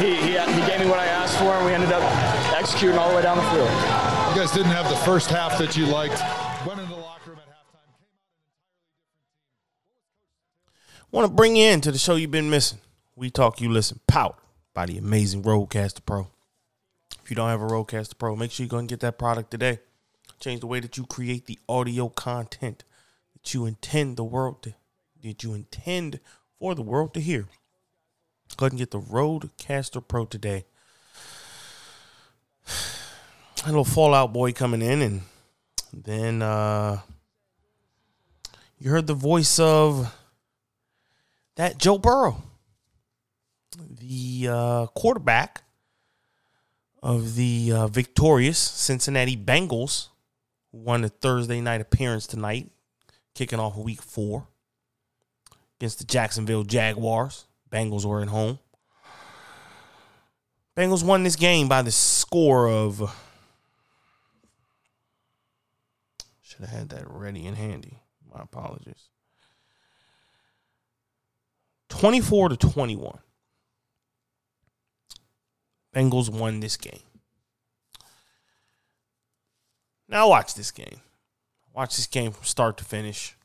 he, he, he gave me what I asked for, and we ended up executing all the way down the field. You guys didn't have the first half that you liked. Went into the locker room at halftime. Came out Want to bring you into the show you've been missing. We talk, you listen. Powered by the amazing RODECaster Pro. If you don't have a RODECaster Pro, make sure you go and get that product today. Change the way that you create the audio content that you intend the world to that you intend for the world to hear. Go ahead and get the RODECaster Pro today. A little Fall Out Boy coming in, and then uh, you heard the voice of that Joe Burrow, the uh, quarterback of the uh, victorious Cincinnati Bengals, who won a Thursday night appearance tonight, kicking off week four against the Jacksonville Jaguars. Bengals were at home. Bengals won this game by the score of. Should have had that ready and handy. My apologies. 24 to 21. Bengals won this game. Now watch this game. Watch this game from start to finish.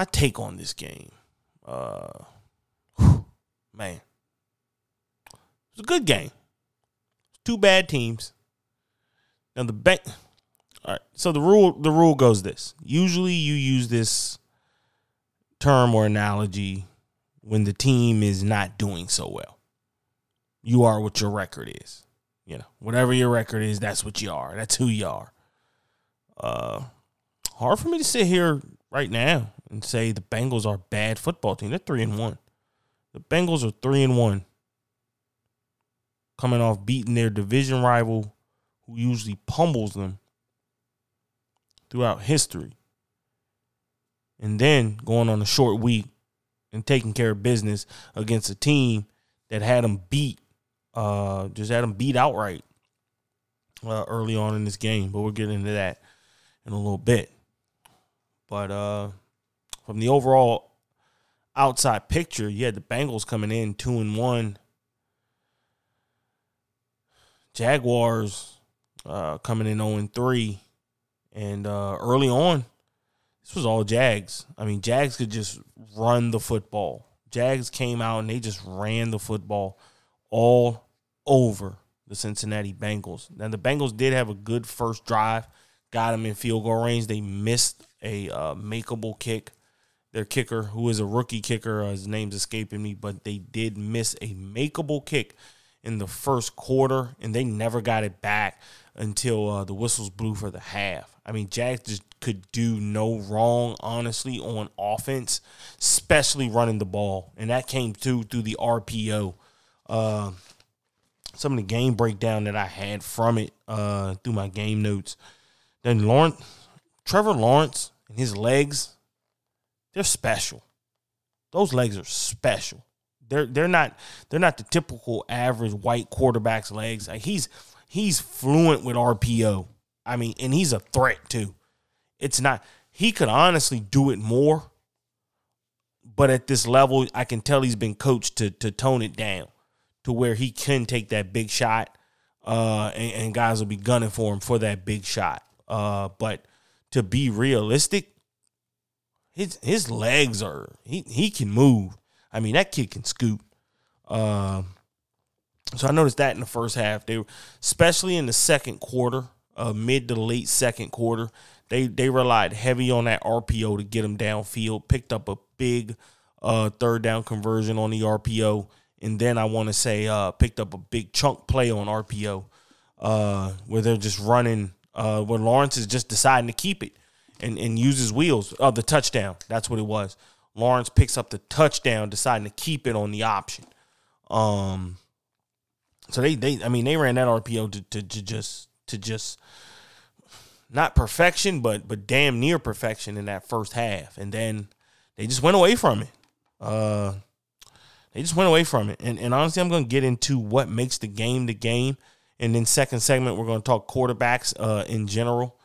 My take on this game. Uh whew, man. it's a good game. Two bad teams. Now the bank all right. So the rule the rule goes this. Usually you use this term or analogy when the team is not doing so well. You are what your record is. You know, whatever your record is, that's what you are. That's who you are. Uh hard for me to sit here right now and say the Bengals are a bad football team. They're three and one. The Bengals are three and one. Coming off beating their division rival who usually pummels them throughout history. And then going on a short week and taking care of business against a team that had them beat, uh, just had them beat outright uh, early on in this game. But we'll get into that in a little bit. But uh, from the overall outside picture, you had the Bengals coming in two and one. Jaguars uh, coming in 0 and 3. And uh, early on, this was all Jags. I mean, Jags could just run the football. Jags came out and they just ran the football all over the Cincinnati Bengals. Now, the Bengals did have a good first drive, got them in field goal range. They missed a uh, makeable kick. Their kicker, who is a rookie kicker, uh, his name's escaping me, but they did miss a makeable kick in the first quarter, and they never got it back until uh, the whistles blew for the half. I mean, Jags just could do no wrong, honestly, on offense, especially running the ball, and that came through through the RPO. Uh, some of the game breakdown that I had from it uh, through my game notes. Then Lawrence, Trevor Lawrence, and his legs, they're special. Those legs are special. They're they're not they're not the typical average white quarterback's legs. Like he's he's fluent with RPO. I mean, and he's a threat too. It's not he could honestly do it more, but at this level, I can tell he's been coached to to tone it down to where he can take that big shot, uh, and, and guys will be gunning for him for that big shot. Uh, but to be realistic, his his legs are he he can move. I mean, that kid can scoot. Um, so I noticed that in the first half, they especially in the second quarter, uh, mid to late second quarter, they they relied heavy on that RPO to get them downfield. Picked up a big uh, third down conversion on the RPO and then I want to say uh, picked up a big chunk play on RPO uh, where they're just running uh, where Lawrence is just deciding to keep it and, and uses wheels of the touchdown. That's what it was. Lawrence picks up the touchdown, deciding to keep it on the option. Um, so they they I mean they ran that RPO to, to, to just to just not perfection, but but damn near perfection in that first half, and then they just went away from it. Uh, they just went away from it, and and honestly, I'm going to get into what makes the game the game, and then second segment we're going to talk quarterbacks uh, in general.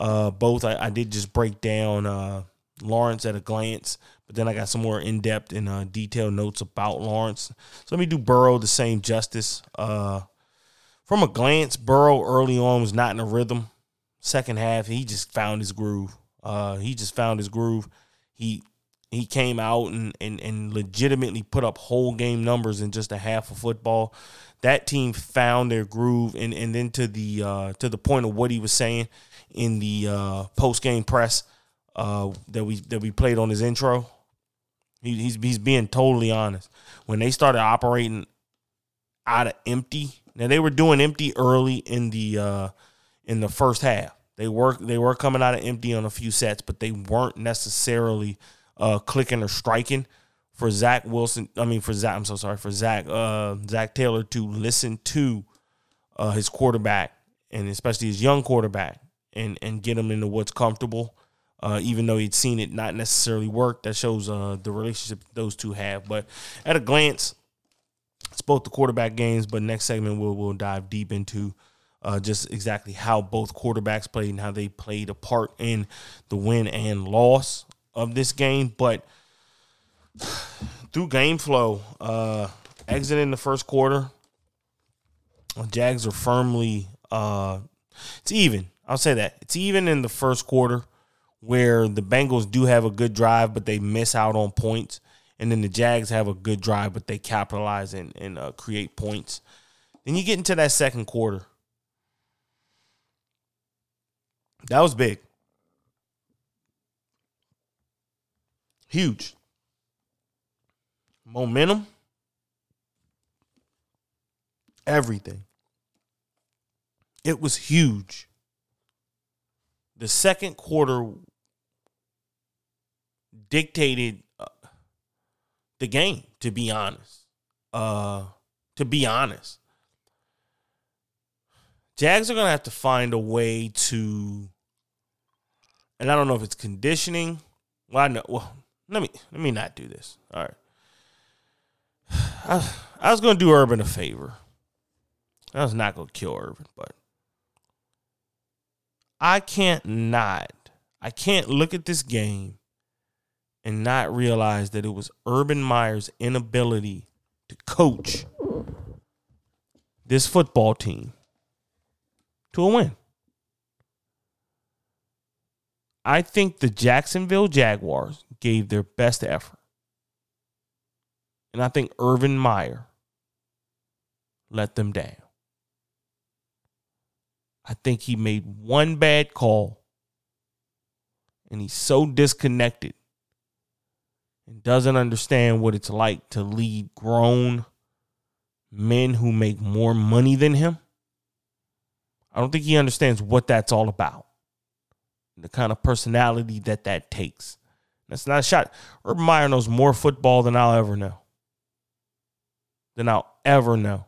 Uh, both I, I did just break down uh, Lawrence at a glance, but then I got some more in depth and uh, detailed notes about Lawrence. So let me do Burrow the same justice. Uh, from a glance, Burrow early on was not in a rhythm. Second half, he just found his groove. Uh, he just found his groove. He he came out and, and and legitimately put up whole game numbers in just a half of football. That team found their groove, and and then to the uh, to the point of what he was saying in the uh, post game press uh, that we that we played on his intro. He, he's he's being totally honest. When they started operating out of empty, now they were doing empty early in the uh, in the first half. They were they were coming out of empty on a few sets, but they weren't necessarily uh, clicking or striking for Zach Wilson. I mean, for Zach. I'm so sorry for Zach uh, Zac Taylor to listen to uh, his quarterback and especially his young quarterback and and get him into what's comfortable. Uh, even though he'd seen it not necessarily work, that shows uh, the relationship those two have. But at a glance, it's both the quarterback games. But next segment, we'll we'll dive deep into uh, just exactly how both quarterbacks played and how they played a part in the win and loss of this game. But through game flow, uh, exiting the first quarter, Jags are firmly uh, it's even. I'll say that it's even in the first quarter where the Bengals do have a good drive, but they miss out on points. And then the Jags have a good drive, but they capitalize and, and uh, create points. Then you get into that second quarter. That was big. Huge. Momentum. Everything. It was huge. The second quarter dictated uh, the game, to be honest. Uh, to be honest. Jags are going to have to find a way to, and I don't know if it's conditioning. Well, I know. Well, let me let me not do this. All right. I, I was going to do Urban a favor. I was not going to kill Urban, but I can't not. I can't look at this game and not realize that it was Urban Meyer's inability to coach this football team to a win. I think the Jacksonville Jaguars gave their best effort. And I think Urban Meyer let them down. I think he made one bad call and he's so disconnected and doesn't understand what it's like to lead grown men who make more money than him. I don't think he understands what that's all about. The kind of personality that that takes. That's not a shot. Urban Meyer knows more football than I'll ever know. Than I'll ever know.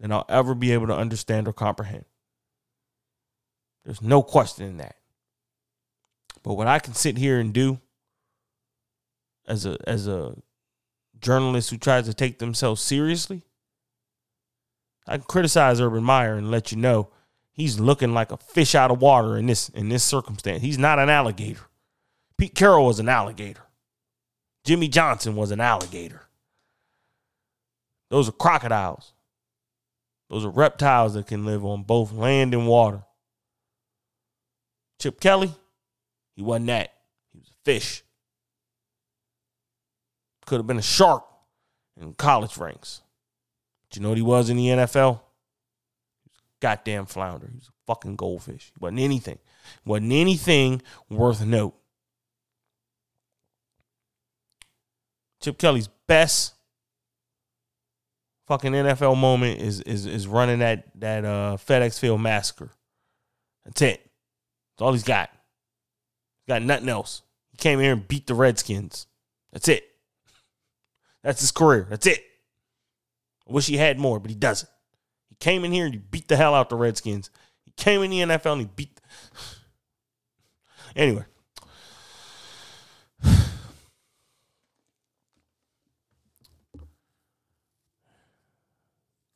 Than I'll ever be able to understand or comprehend. There's no question in that. But what I can sit here and do as a as a journalist who tries to take themselves seriously, I can criticize Urban Meyer and let you know he's looking like a fish out of water in this in this circumstance. He's not an alligator. Pete Carroll was an alligator. Jimmy Johnson was an alligator. Those are crocodiles. Those are reptiles that can live on both land and water. Chip Kelly, he wasn't that. He was a fish. Could have been a shark in college ranks. But you know what he was in the NFL? Goddamn flounder. He was a fucking goldfish. He wasn't anything. Wasn't anything worth note. Chip Kelly's best fucking NFL moment is is is running that that uh, FedEx Field massacre. That's it. That's all he's got. He's got nothing else. He came here and beat the Redskins. That's it. That's his career. That's it. I wish he had more, but he doesn't. He came in here and he beat the hell out the Redskins. He came in the NFL and he beat. Anyway.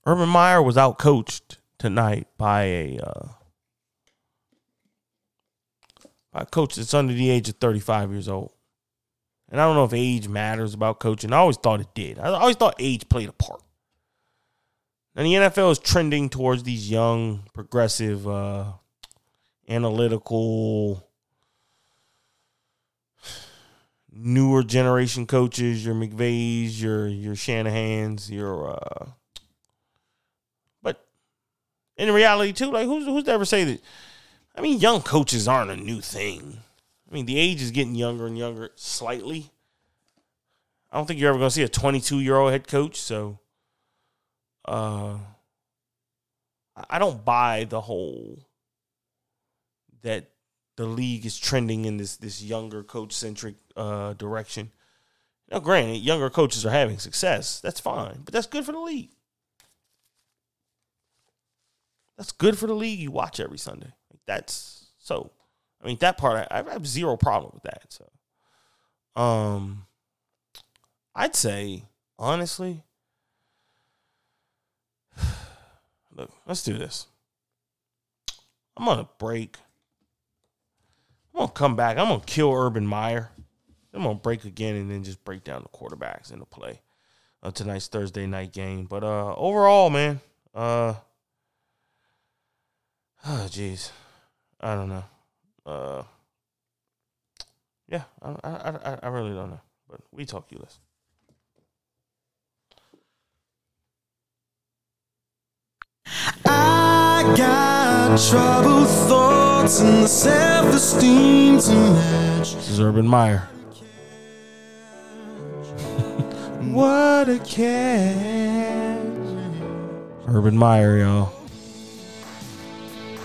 Urban Meyer was out coached tonight by a uh, by coach that's under the age of 35 years old. And I don't know if age matters about coaching. I always thought it did. I always thought age played a part. And the NFL is trending towards these young, progressive, uh, analytical, newer generation coaches. Your McVays, your your Shanahan's, your. Uh, but in reality, too, like who's who's to ever say that? I mean, young coaches aren't a new thing. I mean, the age is getting younger and younger slightly. I don't think you're ever going to see a 22 year old head coach. So, uh, I don't buy the whole that the league is trending in this this younger coach centric uh, direction. Now, granted, younger coaches are having success. That's fine, but that's good for the league. That's good for the league. You watch every Sunday. That's so. I mean, that part I, I have zero problem with that. So, um, I'd say honestly, look, let's do this. I'm gonna break. I'm gonna come back. I'm gonna kill Urban Meyer. I'm gonna break again and then just break down the quarterbacks in the play of tonight's Thursday night game. But uh overall, man, uh oh jeez. I don't know. Uh, yeah, I, I, I, I really don't know. But we talk you listen. I got troubled thoughts and the self-esteem to match. This is Urban Meyer. what a catch. Urban Meyer, y'all.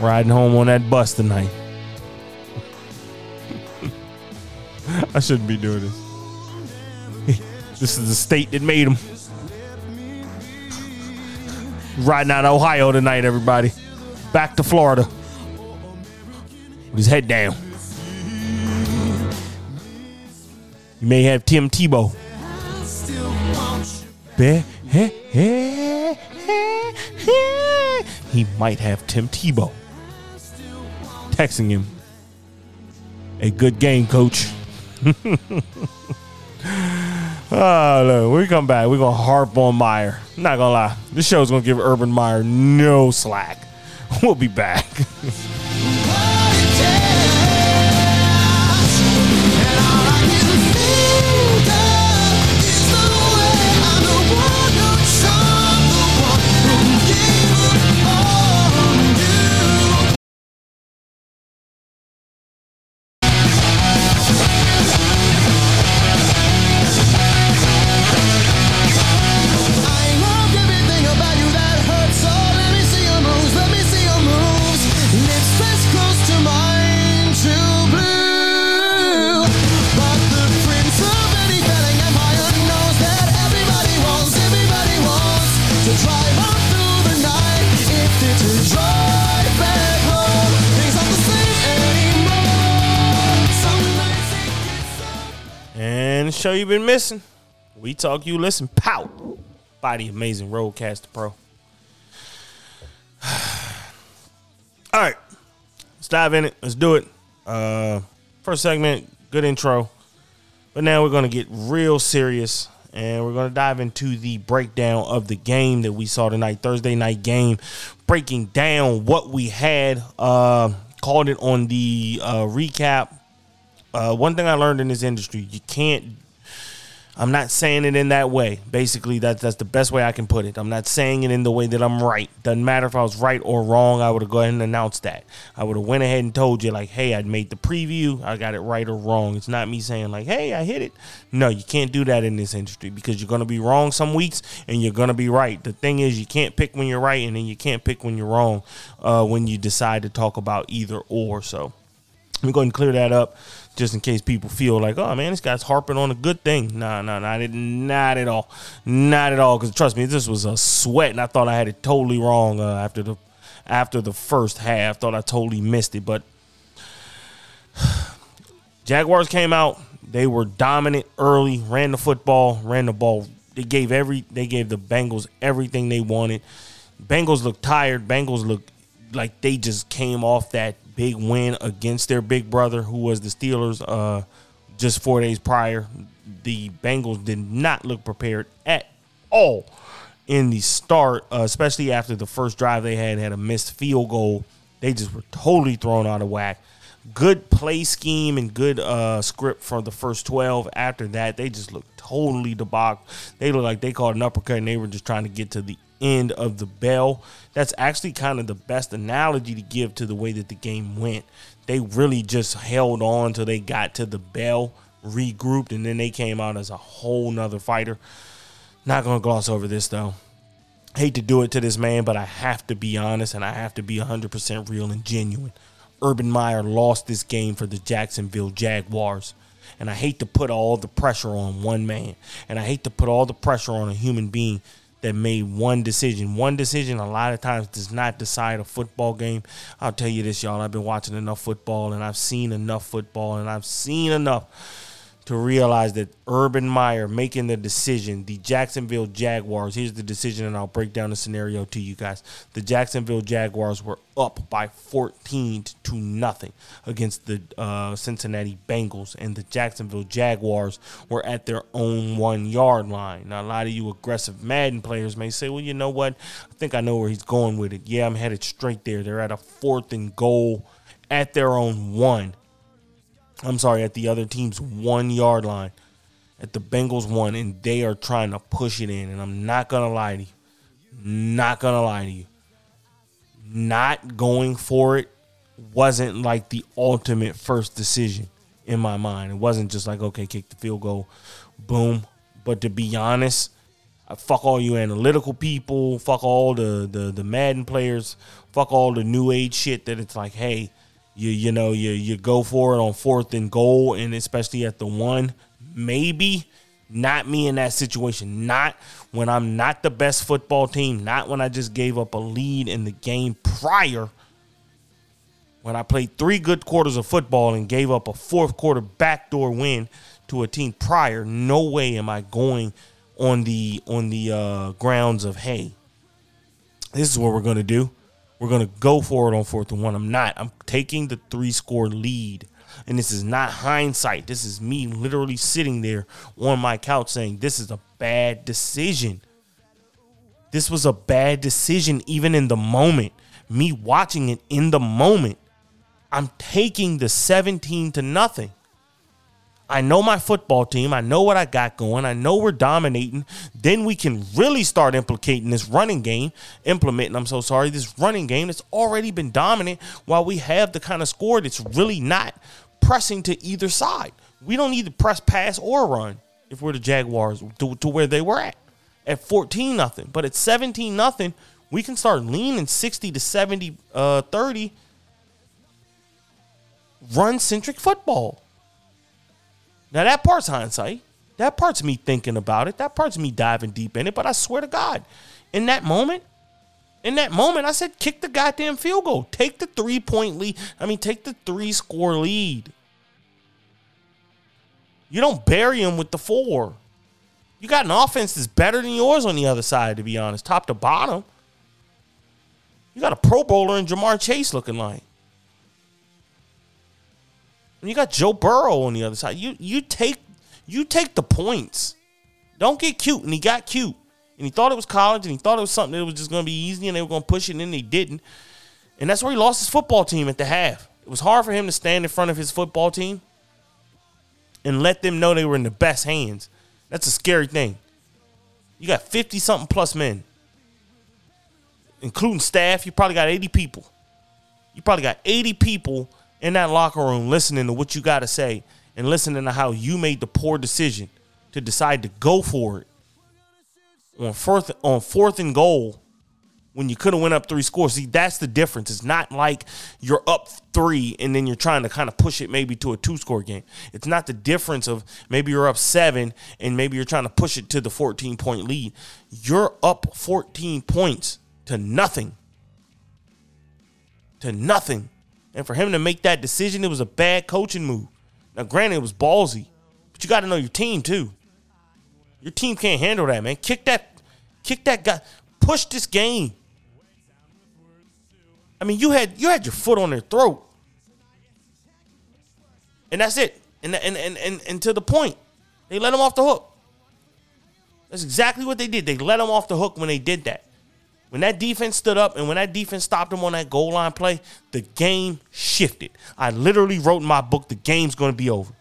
Riding home on that bus tonight. I shouldn't be doing this. this is the state that made him. Riding out of Ohio tonight, everybody. Back to Florida. With his head down. You may have Tim Tebow. He might have Tim Tebow. Texting him. A good game, coach. oh, look, we come back. We're going to harp on Meyer. Not going to lie. This show's going to give Urban Meyer no slack. We'll be back. show you've been missing. We talk, you listen. Pow! By the amazing RODECaster Pro. All right. Let's dive in it. Let's do it. Uh, first segment, good intro. But now we're going to get real serious and we're going to dive into the breakdown of the game that we saw tonight, Thursday night game, breaking down what we had. Uh, called it on the uh, recap. Uh, one thing I learned in this industry, you can't I'm not saying it in that way. Basically, that's that's the best way I can put it. I'm not saying it in the way that I'm right. Doesn't matter if I was right or wrong. I would have gone ahead and announced that. I would have went ahead and told you like, hey, I made the preview. I got it right or wrong. It's not me saying like, hey, I hit it. No, you can't do that in this industry because you're gonna be wrong some weeks and you're gonna be right. The thing is, you can't pick when you're right and then you can't pick when you're wrong uh, when you decide to talk about either or. So. Let me go ahead and clear that up just in case people feel like, oh man, this guy's harping on a good thing. No, no, no, not at all, not at all. Because trust me, this was a sweat, and I thought I had it totally wrong uh, after the after the first half. Thought I totally missed it, but Jaguars came out. They were dominant early, ran the football, ran the ball. They gave every they gave the Bengals everything they wanted. Bengals looked tired. Bengals looked like they just came off that big win against their big brother, who was the Steelers, uh, just four days prior. The Bengals did not look prepared at all in the start, uh, especially after the first drive they had had a missed field goal. They just were totally thrown out of whack. Good play scheme and good uh, script for the first 12. After that, they just looked totally debauched. They look like they called an uppercut and they were just trying to get to the end of the bell. That's actually kind of the best analogy to give to the way that the game went. They really just held on till they got to the bell, regrouped, and then they came out as a whole nother fighter. Not gonna gloss over this though. Hate to do it to this man, but I have to be honest and I have to be 100% real and genuine. Urban Meyer lost this game for the Jacksonville Jaguars. And I hate to put all the pressure on one man. And I hate to put all the pressure on a human being that made one decision. One decision a lot of times does not decide a football game. I'll tell you this, y'all. I've been watching enough football and I've seen enough football and I've seen enough to realize that Urban Meyer making the decision, the Jacksonville Jaguars, here's the decision, and I'll break down the scenario to you guys. The Jacksonville Jaguars were up by 14 to nothing against the uh, Cincinnati Bengals, and the Jacksonville Jaguars were at their own one yard line. Now, a lot of you aggressive Madden players may say, well, you know what? I think I know where he's going with it. Yeah, I'm headed straight there. They're at a fourth and goal at their own one. I'm sorry, at the other team's one yard line, at the Bengals one, and they are trying to push it in. And I'm not gonna lie to you, not gonna lie to you, not going for it wasn't like the ultimate first decision in my mind. It wasn't just like okay, kick the field goal, boom. But to be honest, fuck all you analytical people, fuck all the the the Madden players, fuck all the new age shit that it's like, hey you you know you you go for it on fourth and goal and especially at the one maybe not me in that situation. Not when i'm not the best football team not when i just gave up a lead in the game prior. When i played three good quarters of football and gave up a fourth quarter backdoor win to a team prior no way am i going on the on the uh, grounds of hey this is what we're going to do we're going to go for it on fourth and one. I'm not. I'm taking the three score lead. And this is not hindsight. This is me literally sitting there on my couch saying, This is a bad decision. This was a bad decision, even in the moment. Me watching it in the moment. I'm taking the 17 to nothing. I know my football team. I know what I got going. I know we're dominating. Then we can really start implicating this running game, implementing, I'm so sorry, this running game that's already been dominant while we have the kind of score that's really not pressing to either side. We don't need to press pass or run if we're the Jaguars to, to where they were at at 14 nothing. But at 17 nothing, we can start leaning 60 to 70 uh, 30 run centric football. Now that part's hindsight. That part's me thinking about it. That part's me diving deep in it. But I swear to God, in that moment, in that moment, I said, kick the goddamn field goal. Take the three point lead. I mean, take the three score lead. You don't bury him with the four. You got an offense that's better than yours on the other side, to be honest, top to bottom. You got a Pro Bowler in Ja'Marr Chase looking like. And you got Joe Burrow on the other side. You you take you take the points. Don't get cute. And he got cute. And he thought it was college and he thought it was something that was just gonna be easy and they were gonna push it and then they didn't. And that's where he lost his football team at the half. It was hard for him to stand in front of his football team and let them know they were in the best hands. That's a scary thing. You got 50 something plus men, including staff. You probably got 80 people. You probably got 80 people in that locker room listening to what you got to say and listening to how you made the poor decision to decide to go for it on fourth on fourth and goal when you could have went up three scores. See, that's the difference. It's not like you're up three and then you're trying to kind of push it maybe to a two score game. It's not the difference of maybe you're up seven and maybe you're trying to push it to the 14 point lead. You're up 14 points to nothing. To nothing. And for him to make that decision, it was a bad coaching move. Now, granted, it was ballsy, but you got to know your team too. Your team can't handle that, man. Kick that, kick that guy, push this game. I mean, you had you had your foot on their throat, and that's it. And and and and, and to the point, they let him off the hook. That's exactly what they did. They let him off the hook when they did that. When that defense stood up and when that defense stopped him on that goal line play, the game shifted. I literally wrote in my book, the game's going to be over.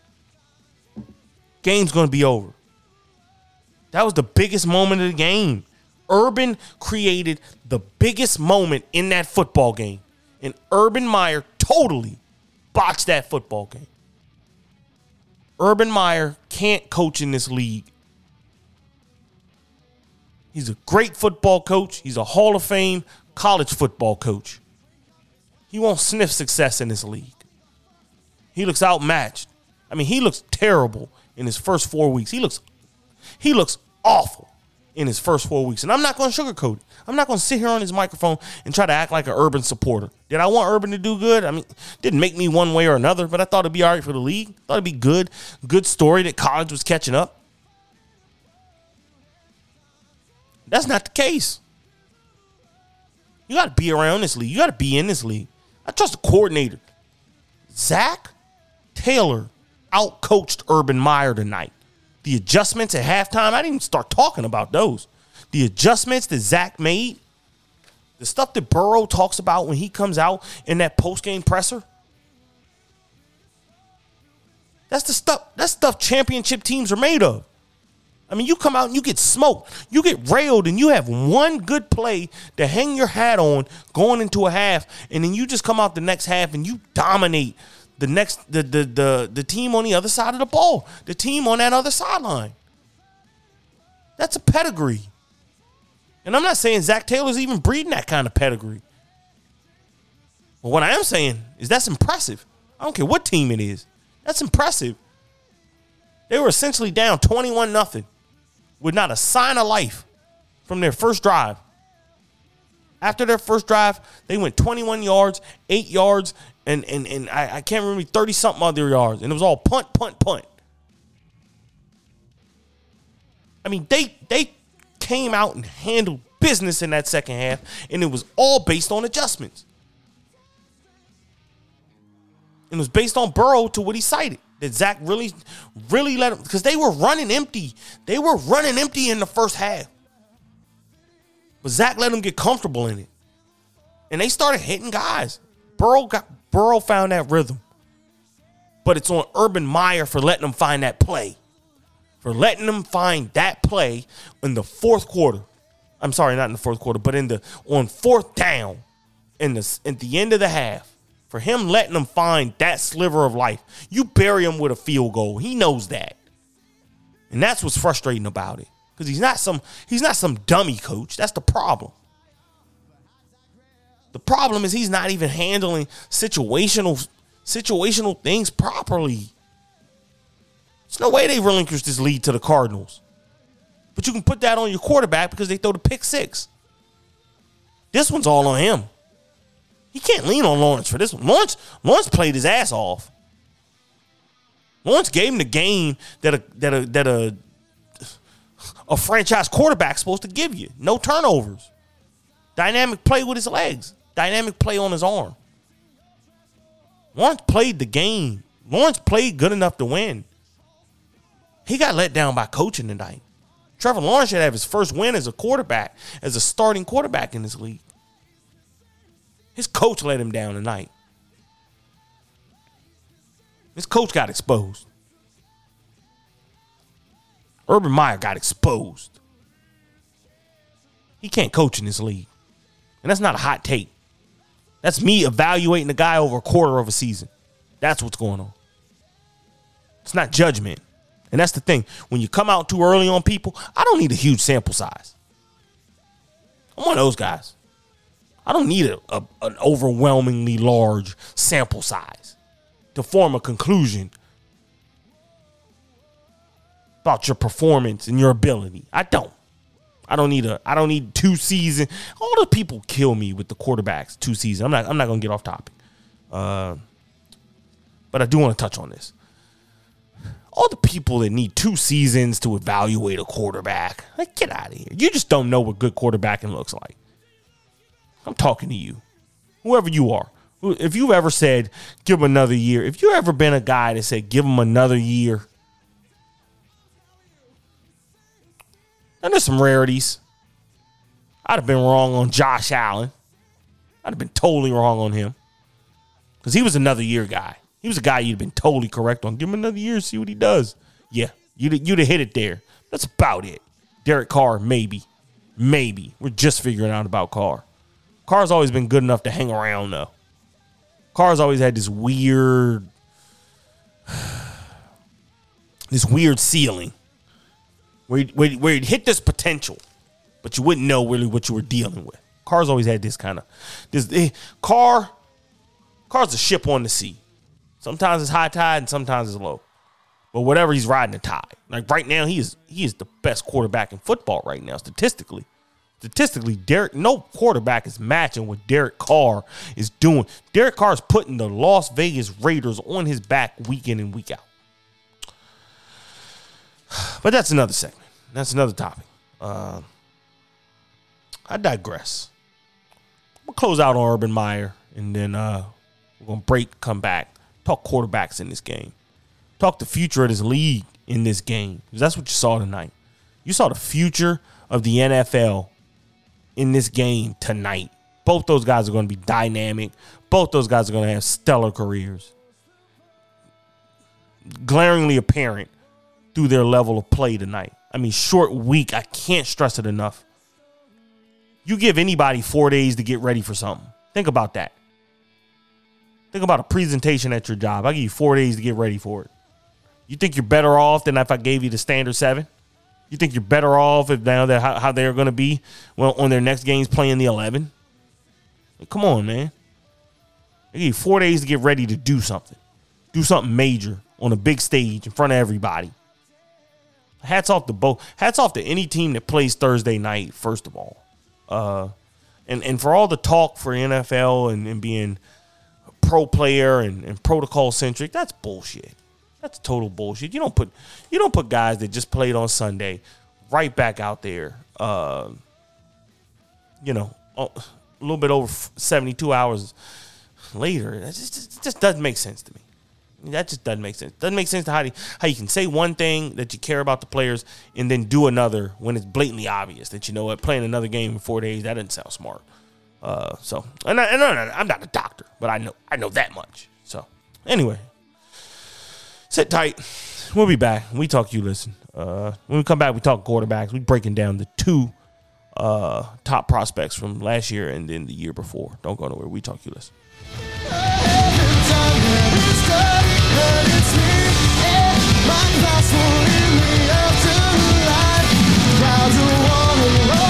Game's going to be over. That was the biggest moment of the game. Urban created the biggest moment in that football game. And Urban Meyer totally botched that football game. Urban Meyer can't coach in this league. He's a great football coach. He's a Hall of Fame college football coach. He won't sniff success in this league. He looks outmatched. I mean, he looks terrible in his first four weeks. He looks he looks awful in his first four weeks. And I'm not going to sugarcoat it. I'm not going to sit here on his microphone and try to act like an Urban supporter. Did I want Urban to do good? I mean, didn't make me one way or another, but I thought it'd be all right for the league. Thought it'd be good. Good story that college was catching up. That's not the case. You got to be around this league. You got to be in this league. I trust the coordinator. Zac Taylor outcoached Urban Meyer tonight. The adjustments at halftime, I didn't even start talking about those. The adjustments that Zac made, the stuff that Burrow talks about when he comes out in that post-game presser. That's the stuff, that's stuff championship teams are made of. I mean, you come out and you get smoked. You get railed and you have one good play to hang your hat on going into a half, and then you just come out the next half and you dominate the next the the the, the team on the other side of the ball, the team on that other sideline. That's a pedigree. And I'm not saying Zac Taylor's even breeding that kind of pedigree. But what I am saying is that's impressive. I don't care what team it is. That's impressive. They were essentially down 21 nothing with not a sign of life from their first drive. After their first drive, they went 21 yards, 8 yards, and and, and I, I can't remember 30 something other yards. And it was all punt, punt, punt. I mean, they they came out and handled business in that second half, and it was all based on adjustments. It was based on Burrow to what he cited. That Zac really, really let him because they were running empty. They were running empty in the first half. But Zac let them get comfortable in it. And they started hitting guys. Burrow got Burrow found that rhythm. But it's on Urban Meyer for letting them find that play. For letting them find that play in the fourth quarter. I'm sorry, not in the fourth quarter, but in the on fourth down in the at the end of the half. For him letting them find that sliver of life. You bury him with a field goal. He knows that. And that's what's frustrating about it. Because he's not some he's not some dummy coach. That's the problem. The problem is he's not even handling situational situational things properly. There's no way they relinquish this lead to the Cardinals. But you can put that on your quarterback because they throw the pick six. This one's all on him. He can't lean on Lawrence for this one. Lawrence, Lawrence played his ass off. Lawrence gave him the game that a that a that a a franchise quarterback's supposed to give you. No turnovers. Dynamic play with his legs. Dynamic play on his arm. Lawrence played the game. Lawrence played good enough to win. He got let down by coaching tonight. Trevor Lawrence should have his first win as a quarterback, as a starting quarterback in this league. His coach let him down tonight. His coach got exposed. Urban Meyer got exposed. He can't coach in this league. And that's not a hot take. That's me evaluating the guy over a quarter of a season. That's what's going on. It's not judgment. And that's the thing. When you come out too early on people, I don't need a huge sample size. I'm one of those guys. I don't need a, a, an overwhelmingly large sample size to form a conclusion about your performance and your ability. I don't. I don't need a I don't need two seasons. All the people kill me with the quarterbacks two seasons. I'm not I'm not gonna get off topic. Uh, but I do want to touch on this. All the people that need two seasons to evaluate a quarterback, like get out of here. You just don't know what good quarterbacking looks like. I'm talking to you, whoever you are. If you've ever said, give him another year, if you've ever been a guy that said, give him another year, and there's some rarities. I'd have been wrong on Josh Allen. I'd have been totally wrong on him because he was another year guy. He was a guy you'd been totally correct on. Give him another year, see what he does. Yeah, you'd, you'd have hit it there. That's about it. Derek Carr, maybe. Maybe. We're just figuring out about Carr. Carr's always been good enough to hang around, though. Carr's always had this weird, this weird ceiling where where, where he'd hit this potential, but you wouldn't know really what you were dealing with. Carr's always had this kind of this eh, Carr. Carr's a ship on the sea. Sometimes it's high tide and sometimes it's low. But whatever he's riding the tide. Like right now, he is he is the best quarterback in football right now, statistically. Statistically, Derek, no quarterback is matching what Derek Carr is doing. Derek Carr is putting the Las Vegas Raiders on his back week in and week out. But that's another segment. That's another topic. Uh, I digress. We'll close out on Urban Meyer, and then uh, we're gonna break, come back, talk quarterbacks in this game, talk the future of this league in this game. That's what you saw tonight. You saw the future of the NFL in this game tonight. Both those guys are going to be dynamic. Both those guys are going to have stellar careers. Glaringly apparent through their level of play tonight. I mean, short week. I can't stress it enough. You give anybody four days to get ready for something. Think about that. Think about a presentation at your job. I give you four days to get ready for it. You think you're better off than if I gave you the standard seven? You think you're better off if now that how, how they're going to be well on their next games playing the eleven? Come on, man. Give you four days to get ready to do something, do something major on a big stage in front of everybody. Hats off to both. Hats off to any team that plays Thursday night. First of all, uh, and and for all the talk for NFL and, and being pro player and, and protocol centric, that's bullshit. That's total bullshit. You don't put you don't put guys that just played on Sunday right back out there. Uh, you know, a little bit over seventy two hours later. That just, it just doesn't make sense to me. That just doesn't make sense. Doesn't make sense to how you, how you can say one thing that you care about the players and then do another when it's blatantly obvious that you know what playing another game in four days that doesn't sound smart. Uh, so and, I, and I'm not a doctor, but I know I know that much. So anyway, sit tight. We'll be back. We talk. You listen. Uh, when we come back, we talk quarterbacks. We breaking down the two uh, top prospects from last year and then the year before. Don't go nowhere. We talk. You listen. When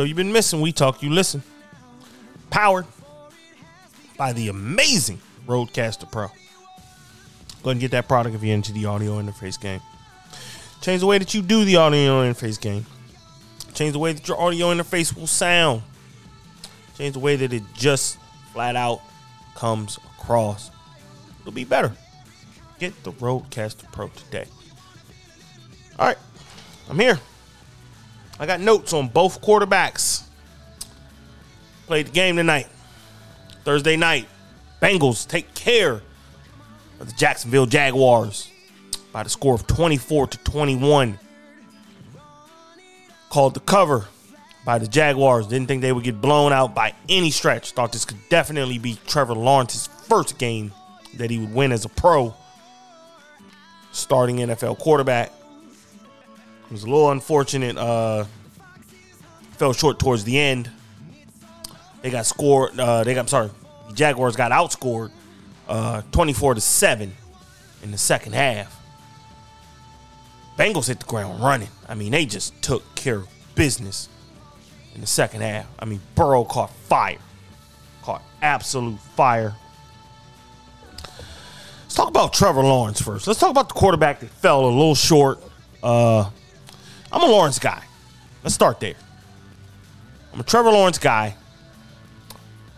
So you've been missing. We talk. You listen. Powered by the amazing RODECaster Pro. Go ahead and get that product if you're into the audio interface game. Change the way that you do the audio interface game. Change the way that your audio interface will sound. Change the way that it just flat out comes across. It'll be better. Get the RODECaster Pro today. All right, I'm here. I got notes on both quarterbacks. Played the game tonight. Thursday night. Bengals take care of the Jacksonville Jaguars by the score of 24 to 21. Called the cover by the Jaguars. Didn't think they would get blown out by any stretch. Thought this could definitely be Trevor Lawrence's first game that he would win as a pro. Starting NFL quarterback. It was a little unfortunate. Uh, fell short towards the end. They got scored. Uh, they got. I'm sorry. The Jaguars got outscored, uh, 24 to seven, in the second half. Bengals hit the ground running. I mean, they just took care of business in the second half. I mean, Burrow caught fire, caught absolute fire. Let's talk about Trevor Lawrence first. Let's talk about the quarterback that fell a little short. Uh, I'm a Lawrence guy. Let's start there. I'm a Trevor Lawrence guy.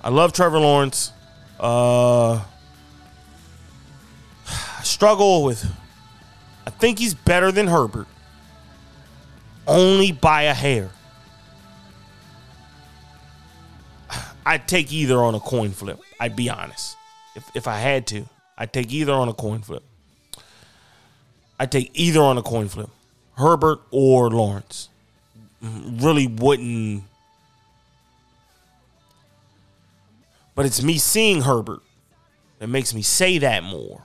I love Trevor Lawrence. Uh, I struggle with. I think he's better than Herbert, only by a hair. I'd take either on a coin flip. I'd be honest. If if I had to, I'd take either on a coin flip. I'd take either on a coin flip. Herbert or Lawrence. Really wouldn't But it's me seeing Herbert that makes me say that more.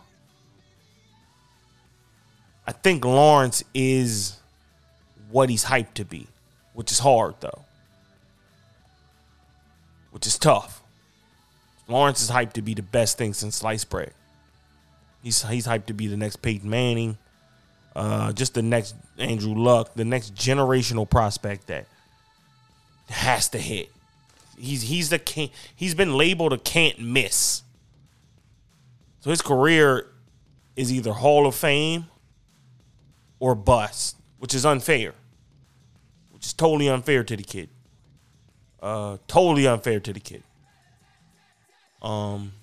I think Lawrence is what he's hyped to be, which is hard though. Which is tough. Lawrence is hyped to be the best thing since sliced bread. He's he's hyped to be the next Peyton Manning, uh, just the next Andrew Luck, the next generational prospect that has to hit. He's he's the can't, he's been labeled a can't miss. So his career is either Hall of Fame or bust, which is unfair. Which is totally unfair to the kid. Uh totally unfair to the kid. Um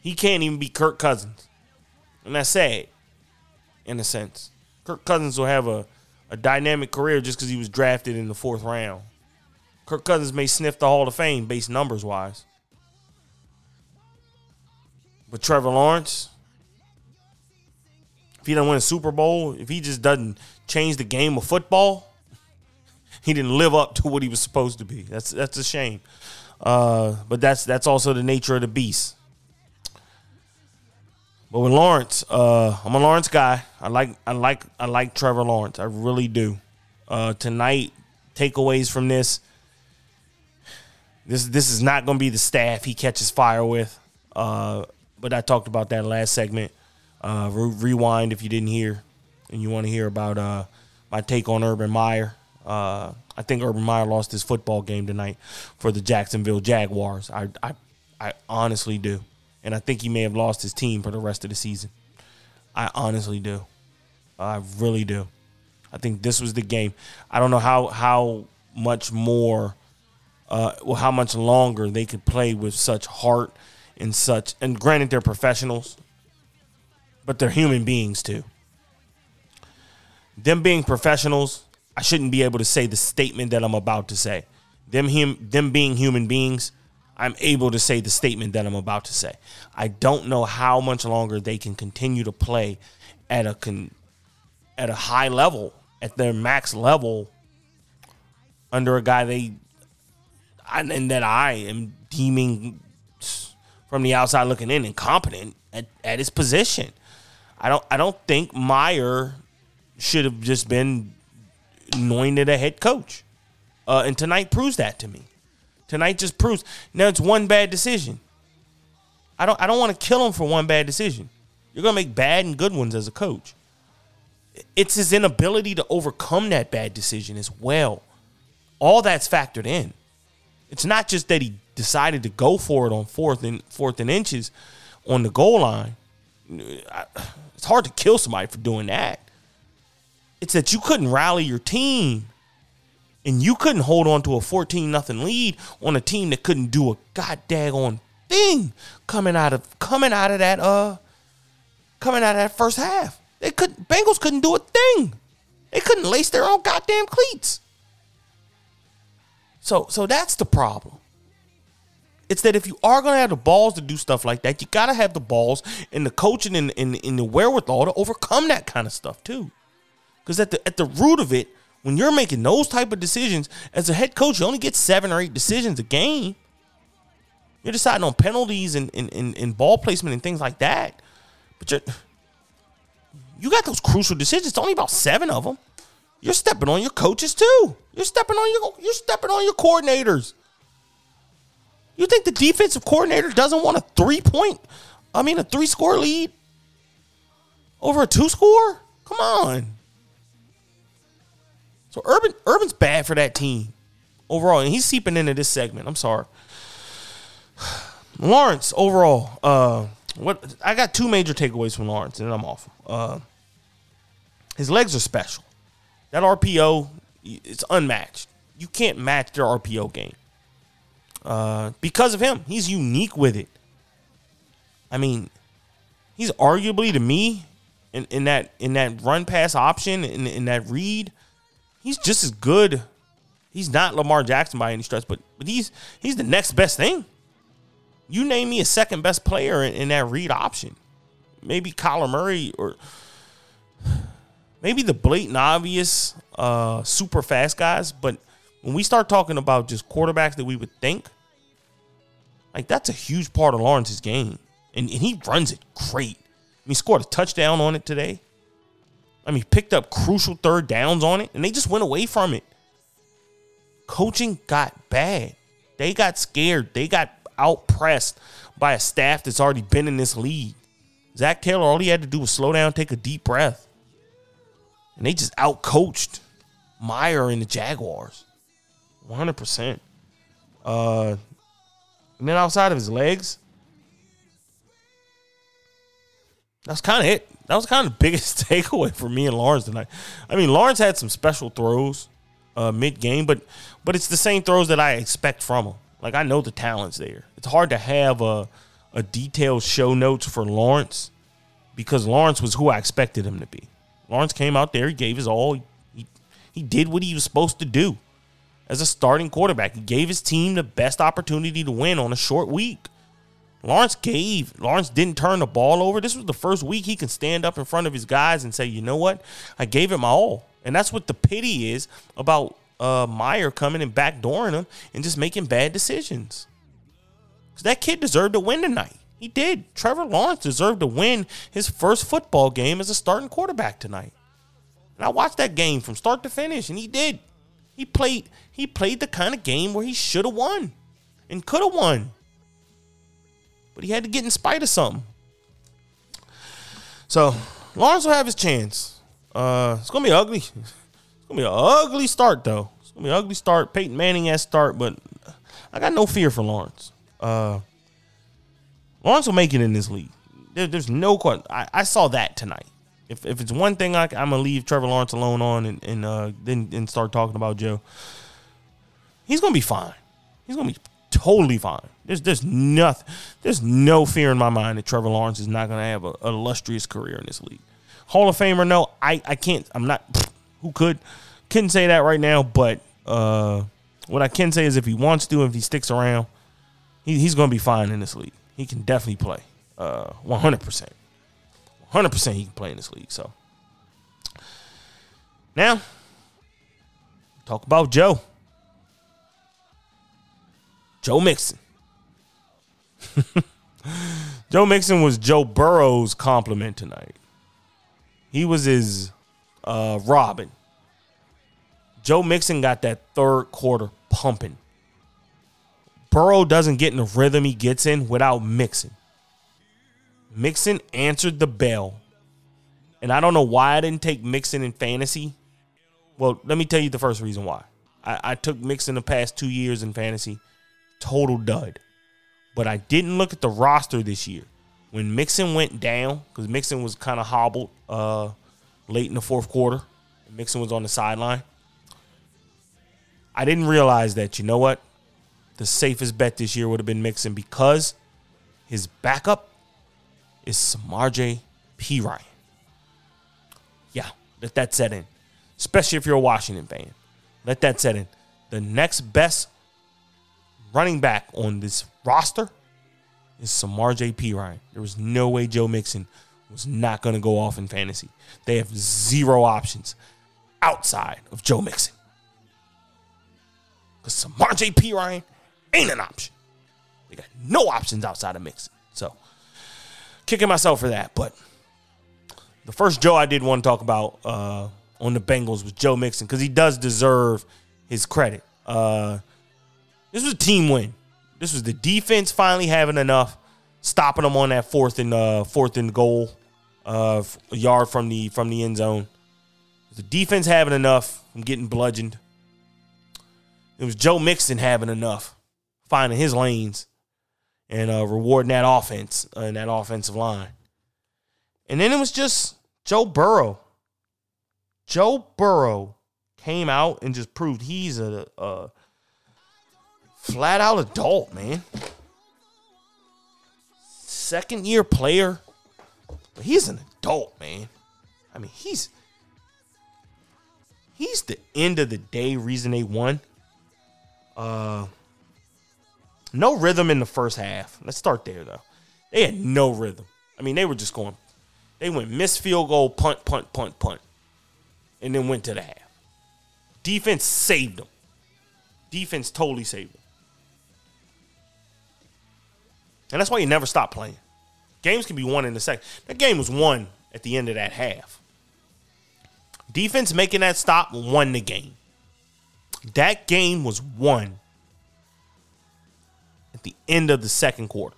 he can't even be Kirk Cousins. And that's sad in a sense. Kirk Cousins will have a, a dynamic career just because he was drafted in the fourth round. Kirk Cousins may sniff the Hall of Fame based numbers wise. But Trevor Lawrence, if he doesn't win a Super Bowl, if he just doesn't change the game of football, he didn't live up to what he was supposed to be. That's that's a shame. Uh, but that's that's also the nature of the beast. But with Lawrence, uh, I'm a Lawrence guy. I like I like I like Trevor Lawrence. I really do. Uh, tonight, takeaways from this. This this is not going to be the staff he catches fire with. Uh, but I talked about that last segment. Uh, re- rewind if you didn't hear, and you want to hear about uh, my take on Urban Meyer. Uh, I think Urban Meyer lost his football game tonight for the Jacksonville Jaguars. I, I, I honestly do, and I think he may have lost his team for the rest of the season. I honestly do. I really do. I think this was the game. I don't know how how much more, uh, well, how much longer they could play with such heart and such. And granted, they're professionals, but they're human beings too. Them being professionals, I shouldn't be able to say the statement that I'm about to say. Them him them being human beings, I'm able to say the statement that I'm about to say. I don't know how much longer they can continue to play at a con, at a high level, at their max level, under a guy they and that I am deeming from the outside looking in incompetent at, at his position. I don't I don't think Meyer should have just been anointed a head coach. Uh, and tonight proves that to me. Tonight just proves now it's one bad decision. I don't I don't want to kill him for one bad decision. You're gonna make bad and good ones as a coach. It's his inability to overcome that bad decision as well. All that's factored in. It's not just that he decided to go for it on fourth and fourth and inches. on the goal line, it's hard to kill somebody for doing that. It's that you couldn't rally your team and you couldn't hold on to a 14 nothing lead on a team that couldn't do a god daggone thing coming out of coming out of that uh coming out of that first half. They couldn't Bengals couldn't do a thing. They couldn't lace their own goddamn cleats. So so that's the problem. It's that if you are to have the balls to do stuff like that, you got to have the balls and the coaching and, and, and the wherewithal to overcome that kind of stuff too. Because at the at the root of it, when you're making those type of decisions as a head coach, you only get seven or eight decisions a game. You're deciding on penalties and, and, and, and ball placement and things like that. But you're you got those crucial decisions. It's only about seven of them. You're stepping on your coaches too. You're stepping on your you're stepping on your coordinators. You think the defensive coordinator doesn't want a three point, I mean a three score lead over a two score? Come on. So Urban Urban's bad for that team overall, and he's seeping into this segment. I'm sorry. Lawrence overall, uh, what I got two major takeaways from Lawrence, and I'm off. Uh, his legs are special. That RPO, it's unmatched. You can't match their RPO game. Uh, because of him, he's unique with it. I mean, he's arguably to me in, in that in that run pass option in, in that read, he's just as good. He's not Lamar Jackson by any stretch, but but he's he's the next best thing. You name me a second best player in, in that read option. Maybe Kyler Murray or maybe the blatant obvious uh, super fast guys, but when we start talking about just quarterbacks that we would think, like that's a huge part of Lawrence's game. And, and he runs it great. I mean, he scored a touchdown on it today. I mean, picked up crucial third downs on it, and they just went away from it. Coaching got bad. They got scared. They got outpressed by a staff that's already been in this league. Zac Taylor, all he had to do was slow down, take a deep breath. And they just outcoached Meyer and the Jaguars. 100%. Uh, and then outside of his legs, that's kind of it. That was kind of the biggest takeaway for me and Lawrence tonight. I mean, Lawrence had some special throws uh, mid game, but but it's the same throws that I expect from him. Like I know the talent's there. It's hard to have a a detailed show notes for Lawrence because Lawrence was who I expected him to be. Lawrence came out there, he gave his all. He he did what he was supposed to do as a starting quarterback. He gave his team the best opportunity to win on a short week. Lawrence gave. Lawrence didn't turn the ball over. This was the first week he can stand up in front of his guys and say, you know what? I gave it my all. And that's what the pity is about uh, Meyer coming and backdooring him and just making bad decisions. Because that kid deserved to win tonight. He did. Trevor Lawrence deserved to win his first football game as a starting quarterback tonight. And I watched that game from start to finish, and he did. He played. He played the kind of game where he should have won and could have won, but he had to get in spite of something. So Lawrence will have his chance. Uh, it's gonna be ugly. It's gonna be an ugly start though. It's gonna be an ugly start. Peyton Manning has start, but I got no fear for Lawrence. Uh, Lawrence will make it in this league. There, there's no question. I, I saw that tonight. If, if it's one thing I, am gonna leave Trevor Lawrence alone on and, and uh, then and start talking about Joe, he's gonna be fine. He's gonna be totally fine. There's there's nothing. There's no fear in my mind that Trevor Lawrence is not gonna have a, a illustrious career in this league. Hall of Famer, no, I I can't. I'm not. Who could? Couldn't say that right now, but uh, what I can say is if he wants to, if he sticks around, he, he's gonna be fine in this league. He can definitely play. Uh, 100 percent. 100% he can play in this league. So now, talk about Joe. Joe Mixon. Joe Mixon was Joe Burrow's complement tonight. He was his uh, Robin. Joe Mixon got that third quarter pumping. Burrow doesn't get in the rhythm he gets in without Mixon. Mixon answered the bell. And I don't know why I didn't take Mixon in fantasy. Well, let me tell you the first reason why. I, I took Mixon the past two years in fantasy. Total dud. But I didn't look at the roster this year. when Mixon went down, because Mixon was kind of hobbled uh, late in the fourth quarter. Mixon was on the sideline. I didn't realize that, you know what? The safest bet this year would have been Mixon because his backup is Samaje Perine. Yeah, let that set in. Especially if you're a Washington fan. Let that set in. The next best running back on this roster is Samaje Perine. There was no way Joe Mixon was not going to go off in fantasy. They have zero options outside of Joe Mixon. Because Samaje Perine ain't an option. They got no options outside of Mixon. So, kicking myself for that. But the first Joe I did want to talk about uh, on the Bengals was Joe Mixon because he does deserve his credit. Uh, this was a team win. This was the defense finally having enough, stopping them on that fourth and uh, fourth and goal, uh, yard from the from the end zone. The defense having enough from getting bludgeoned. It was Joe Mixon having enough, finding his lanes, and uh, rewarding that offense uh, and that offensive line. And then it was just Joe Burrow. Joe Burrow came out and just proved he's a, a flat out adult, man. Second year player, but he's an adult, man. I mean, he's he's the end of the day reason they won. Uh no rhythm in the first half. Let's start there though. They had no rhythm. I mean, they were just going they went miss field goal, punt, punt, punt, punt. And then went to the half. Defense saved them. Defense totally saved them. And that's why you never stop playing. Games can be won in the second. That game was won at the end of that half. Defense making that stop won the game. That game was won at the end of the second quarter.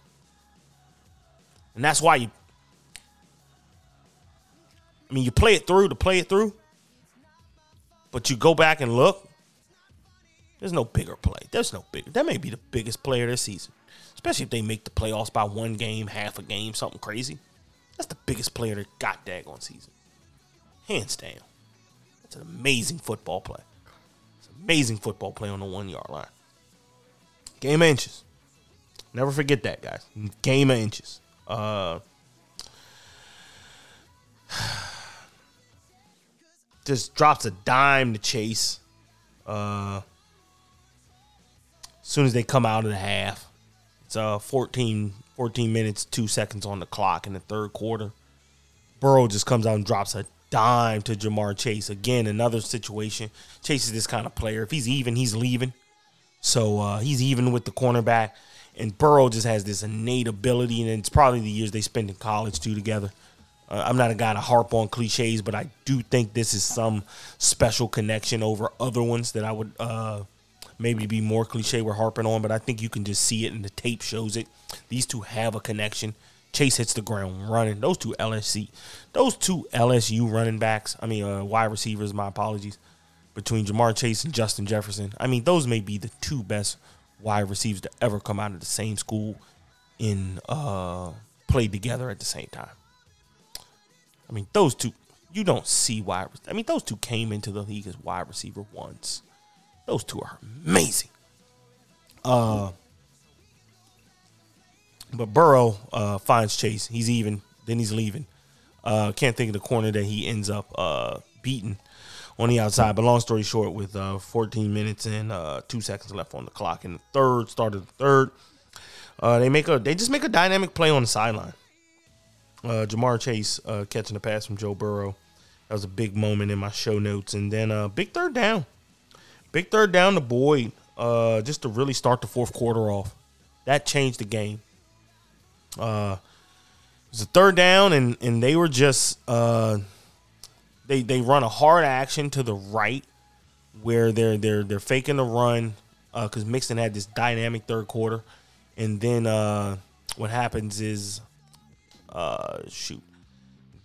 And that's why you I mean you play it through to play it through. But you go back and look, there's no bigger play. There's no bigger. That may be the biggest player this season. Especially if they make the playoffs by one game, half a game, something crazy. That's the biggest player that got daggone season. Hands down. It's an amazing football play. It's an amazing football play on the one yard line. Game inches. Never forget that, guys. Game inches. Uh, just drops a dime to chase. Uh, as soon as they come out of the half, it's uh 14, 14 minutes, two seconds on the clock in the third quarter. Burrow just comes out and drops a dime to Ja'Marr Chase. Again, another situation. Chase is this kind of player. If he's even, he's leaving. So uh, he's even with the cornerback. And Burrow just has this innate ability, and it's probably the years they spent in college too together. Uh, I'm not a guy to harp on cliches, but I do think this is some special connection over other ones that I would uh, maybe be more cliche we're harping on, but I think you can just see it and the tape shows it. These two have a connection. Chase hits the ground running. Those two LSC, those two LSU running backs. I mean, uh, wide receivers. My apologies. Between Ja'Marr Chase and Justin Jefferson, I mean, those may be the two best wide receivers to ever come out of the same school in uh, played together at the same time. I mean, those two, you don't see wide. I mean, those two came into the league as wide receiver ones. Those two are amazing. Uh, but Burrow uh, finds Chase. He's even. Then he's leaving. Uh, can't think of the corner that he ends up uh, beating on the outside. But long story short, with uh, 14 minutes and uh, two seconds left on the clock in the third, started the third. Uh, they make a they just make a dynamic play on the sideline. Uh, Ja'Marr Chase uh, catching the pass from Joe Burrow. That was a big moment in my show notes. And then uh, big third down. Big third down to Boyd uh, just to really start the fourth quarter off. That changed the game. Uh, it was a third down, and, and they were just uh, they they run a hard action to the right where they're they're they're faking the run because Mixon had this dynamic third quarter, and then uh, what happens is uh, shoot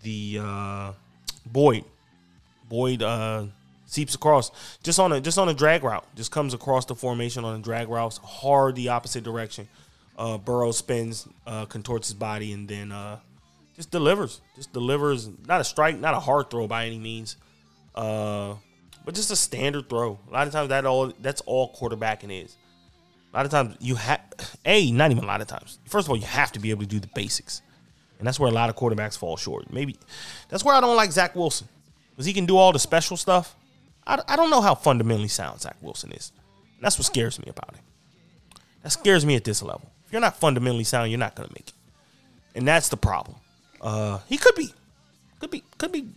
the uh, Boyd Boyd uh, seeps across just on a just on a drag route, just comes across the formation on a drag route, hard the opposite direction. Uh, Burrow spins, uh, contorts his body, and then uh, just delivers. Just delivers. Not a strike, not a hard throw by any means, uh, but just a standard throw. A lot of times that all that's all quarterbacking is. A lot of times you have a not even a lot of times. First of all, you have to be able to do the basics, and that's where a lot of quarterbacks fall short. Maybe that's where I don't like Zach Wilson because he can do all the special stuff. I, I don't know how fundamentally sound Zach Wilson is. That's what scares me about him. That scares me at this level. If you're not fundamentally sound, you're not going to make it, and that's the problem. Uh, he could be, could be, could be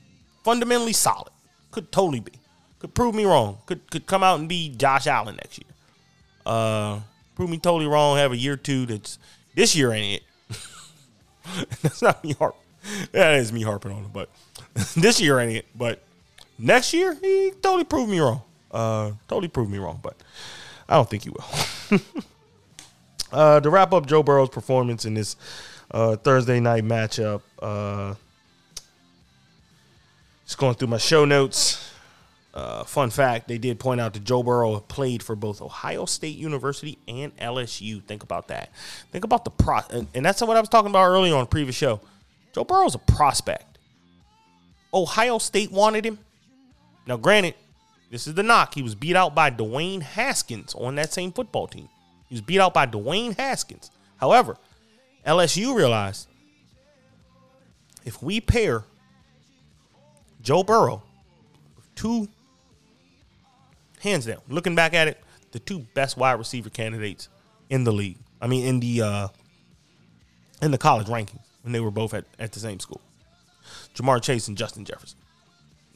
fundamentally solid. Could totally be. Could prove me wrong. Could could come out and be Josh Allen next year. Uh, prove me totally wrong. Have a year two that's this year ain't it. that's not me harp. That is me harping on him, but this year ain't it. But next year he totally proved me wrong. Uh, totally proved me wrong, but I don't think he will. uh, to wrap up Joe Burrow's performance in this uh, Thursday night matchup, uh, just going through my show notes. Uh, fun fact: They did point out that Joe Burrow played for both Ohio State University and LSU. Think about that. Think about the pro, and, and that's what I was talking about earlier on previous show. Joe Burrow's a prospect. Ohio State wanted him. Now, granted, this is the knock. He was beat out by Dwayne Haskins on that same football team. He was beat out by Dwayne Haskins. However, LSU realized if we pair Joe Burrow with two hands down, looking back at it, the two best wide receiver candidates in the league. I mean, in the uh, in the college rankings when they were both at, at the same school. Ja'Marr Chase and Justin Jefferson.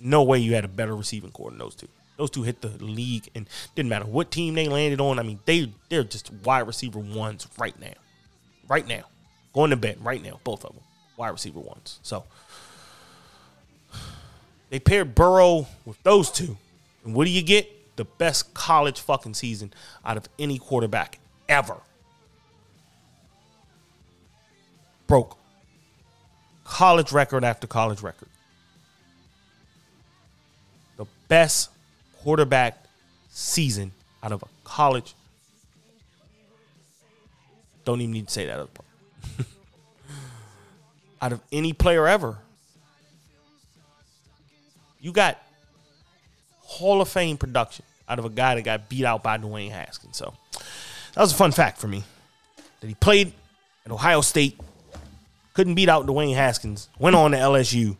No way you had a better receiving corps than those two. Those two hit the league and didn't matter what team they landed on. I mean, they they're just wide receiver ones right now. Right now. Going to bed right now, both of them. Wide receiver ones. So they paired Burrow with those two. And what do you get? The best college fucking season out of any quarterback ever. Broke college record after college record. Best quarterback season out of a college. Don't even need to say that other part. out of any player ever. You got Hall of Fame production out of a guy that got beat out by Dwayne Haskins. So that was a fun fact for me. That he played at Ohio State, couldn't beat out Dwayne Haskins, went on to LSU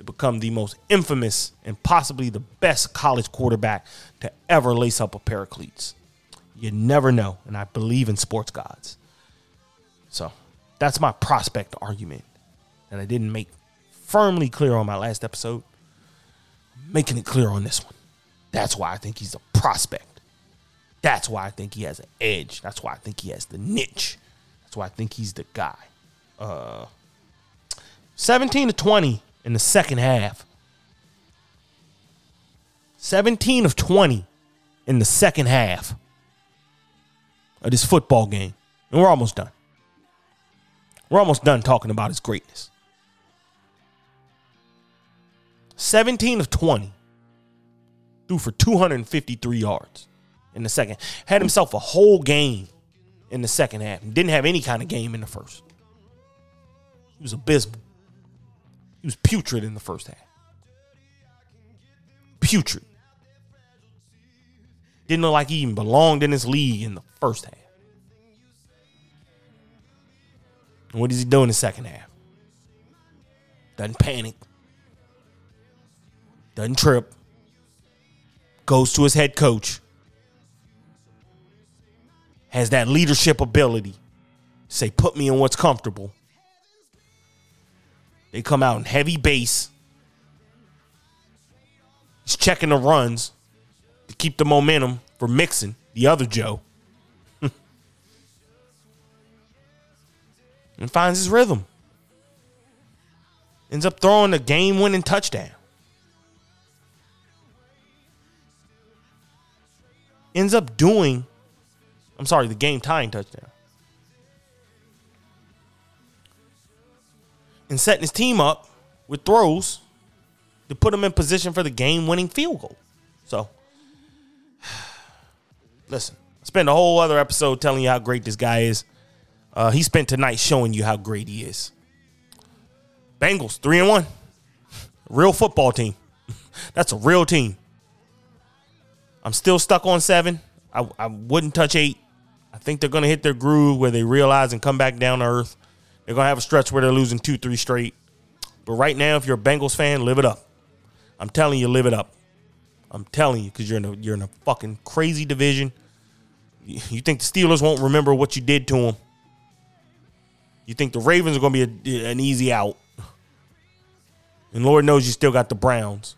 to become the most infamous and possibly the best college quarterback to ever lace up a pair of cleats. You never know, and I believe in sports gods. So that's my prospect argument that I didn't make firmly clear on my last episode. I'm making it clear on this one. That's why I think he's a prospect. That's why I think he has an edge. That's why I think he has the niche. That's why I think he's the guy. Uh, 17 to 20 in the second half. 17 of 20 in the second half of this football game. And we're almost done. We're almost done talking about his greatness. 17 of 20 threw for 253 yards in the second. Had himself a whole game in the second half. Didn't have any kind of game in the first. He was abysmal. He was putrid in the first half. Putrid. Didn't look like he even belonged in this league in the first half. And what does he do in the second half? Doesn't panic. Doesn't trip. Goes to his head coach. Has that leadership ability. Say, put me in what's comfortable. They come out in heavy base. He's checking the runs to keep the momentum for Mixon, the other Joe. and finds his rhythm. Ends up throwing a game winning touchdown. Ends up doing, I'm sorry, the game tying touchdown. And setting his team up with throws to put him in position for the game winning field goal. So, listen, I spent a whole other episode telling you how great this guy is. Uh, he spent tonight showing you how great he is. Bengals three and one, real football team. That's a real team. I'm still stuck on seven. I, I wouldn't touch eight. I think they're going to hit their groove where they realize and come back down to earth. They're to have a stretch where they're losing two, three straight. But right now, if you're a Bengals fan, live it up. I'm telling you, live it up. I'm telling you, because you're in a you're in a fucking crazy division. You think the Steelers won't remember what you did to them? You think the Ravens are going to be a, an easy out? And Lord knows you still got the Browns,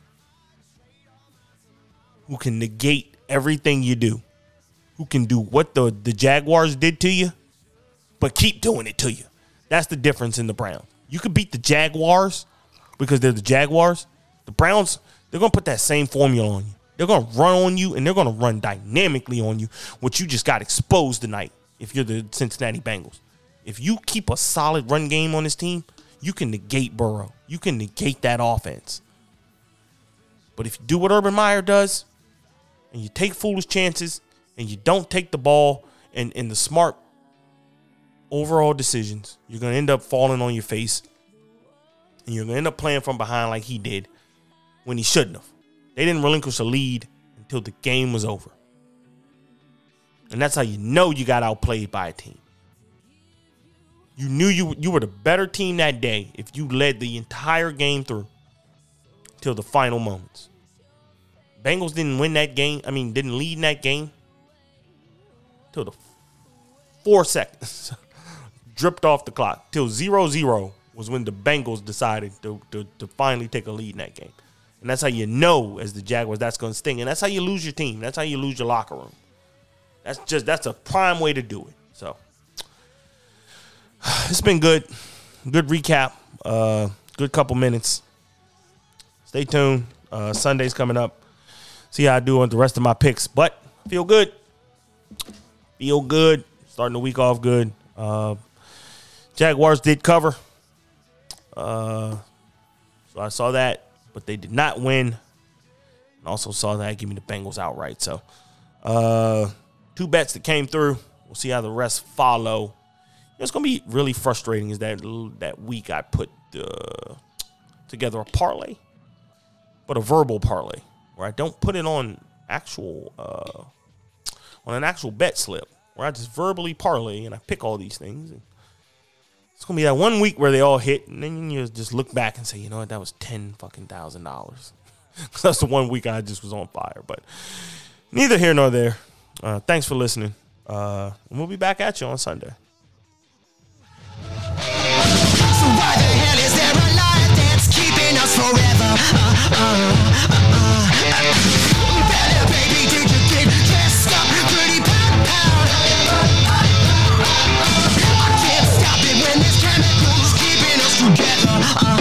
who can negate everything you do, who can do what the the Jaguars did to you, but keep doing it to you. That's the difference in the Browns. You could beat the Jaguars because they're the Jaguars. The Browns, they're going to put that same formula on you. They're going to run on you and they're going to run dynamically on you, which you just got exposed tonight if you're the Cincinnati Bengals. If you keep a solid run game on this team, you can negate Burrow. You can negate that offense. But if you do what Urban Meyer does and you take foolish chances and you don't take the ball and, and the smart overall decisions, you're going to end up falling on your face. And you're going to end up playing from behind like he did when he shouldn't have. They didn't relinquish a lead until the game was over. And that's how you know you got outplayed by a team. You knew you you were the better team that day if you led the entire game through till the final moments. Bengals didn't win that game. I mean, didn't lead in that game till the four seconds dripped off the clock till zero zero was when the Bengals decided to, to, to finally take a lead in that game. And that's how you know, as the Jaguars, that's going to sting. And that's how you lose your team. That's how you lose your locker room. That's just that's a prime way to do it. So it's been good. Good recap. Uh, good couple minutes. Stay tuned. Uh, Sunday's coming up. See how I do on the rest of my picks. But feel good. Feel good. Starting the week off good. Uh, Jaguars did cover. Uh, so I saw that, but they did not win. And also saw that give me the Bengals outright. So uh, two bets that came through. We'll see how the rest follow. It's gonna be really frustrating. Is that that week I put uh, together a parlay, but a verbal parlay where I don't put it on actual uh, on an actual bet slip where I just verbally parlay and I pick all these things. And it's gonna be that one week where they all hit, and then you just look back and say, you know what, that was ten fucking thousand dollars. That's the one week I just was on fire. But neither here nor there. Uh, thanks for listening. Uh, and we'll be back at you on Sunday. So together. Uh,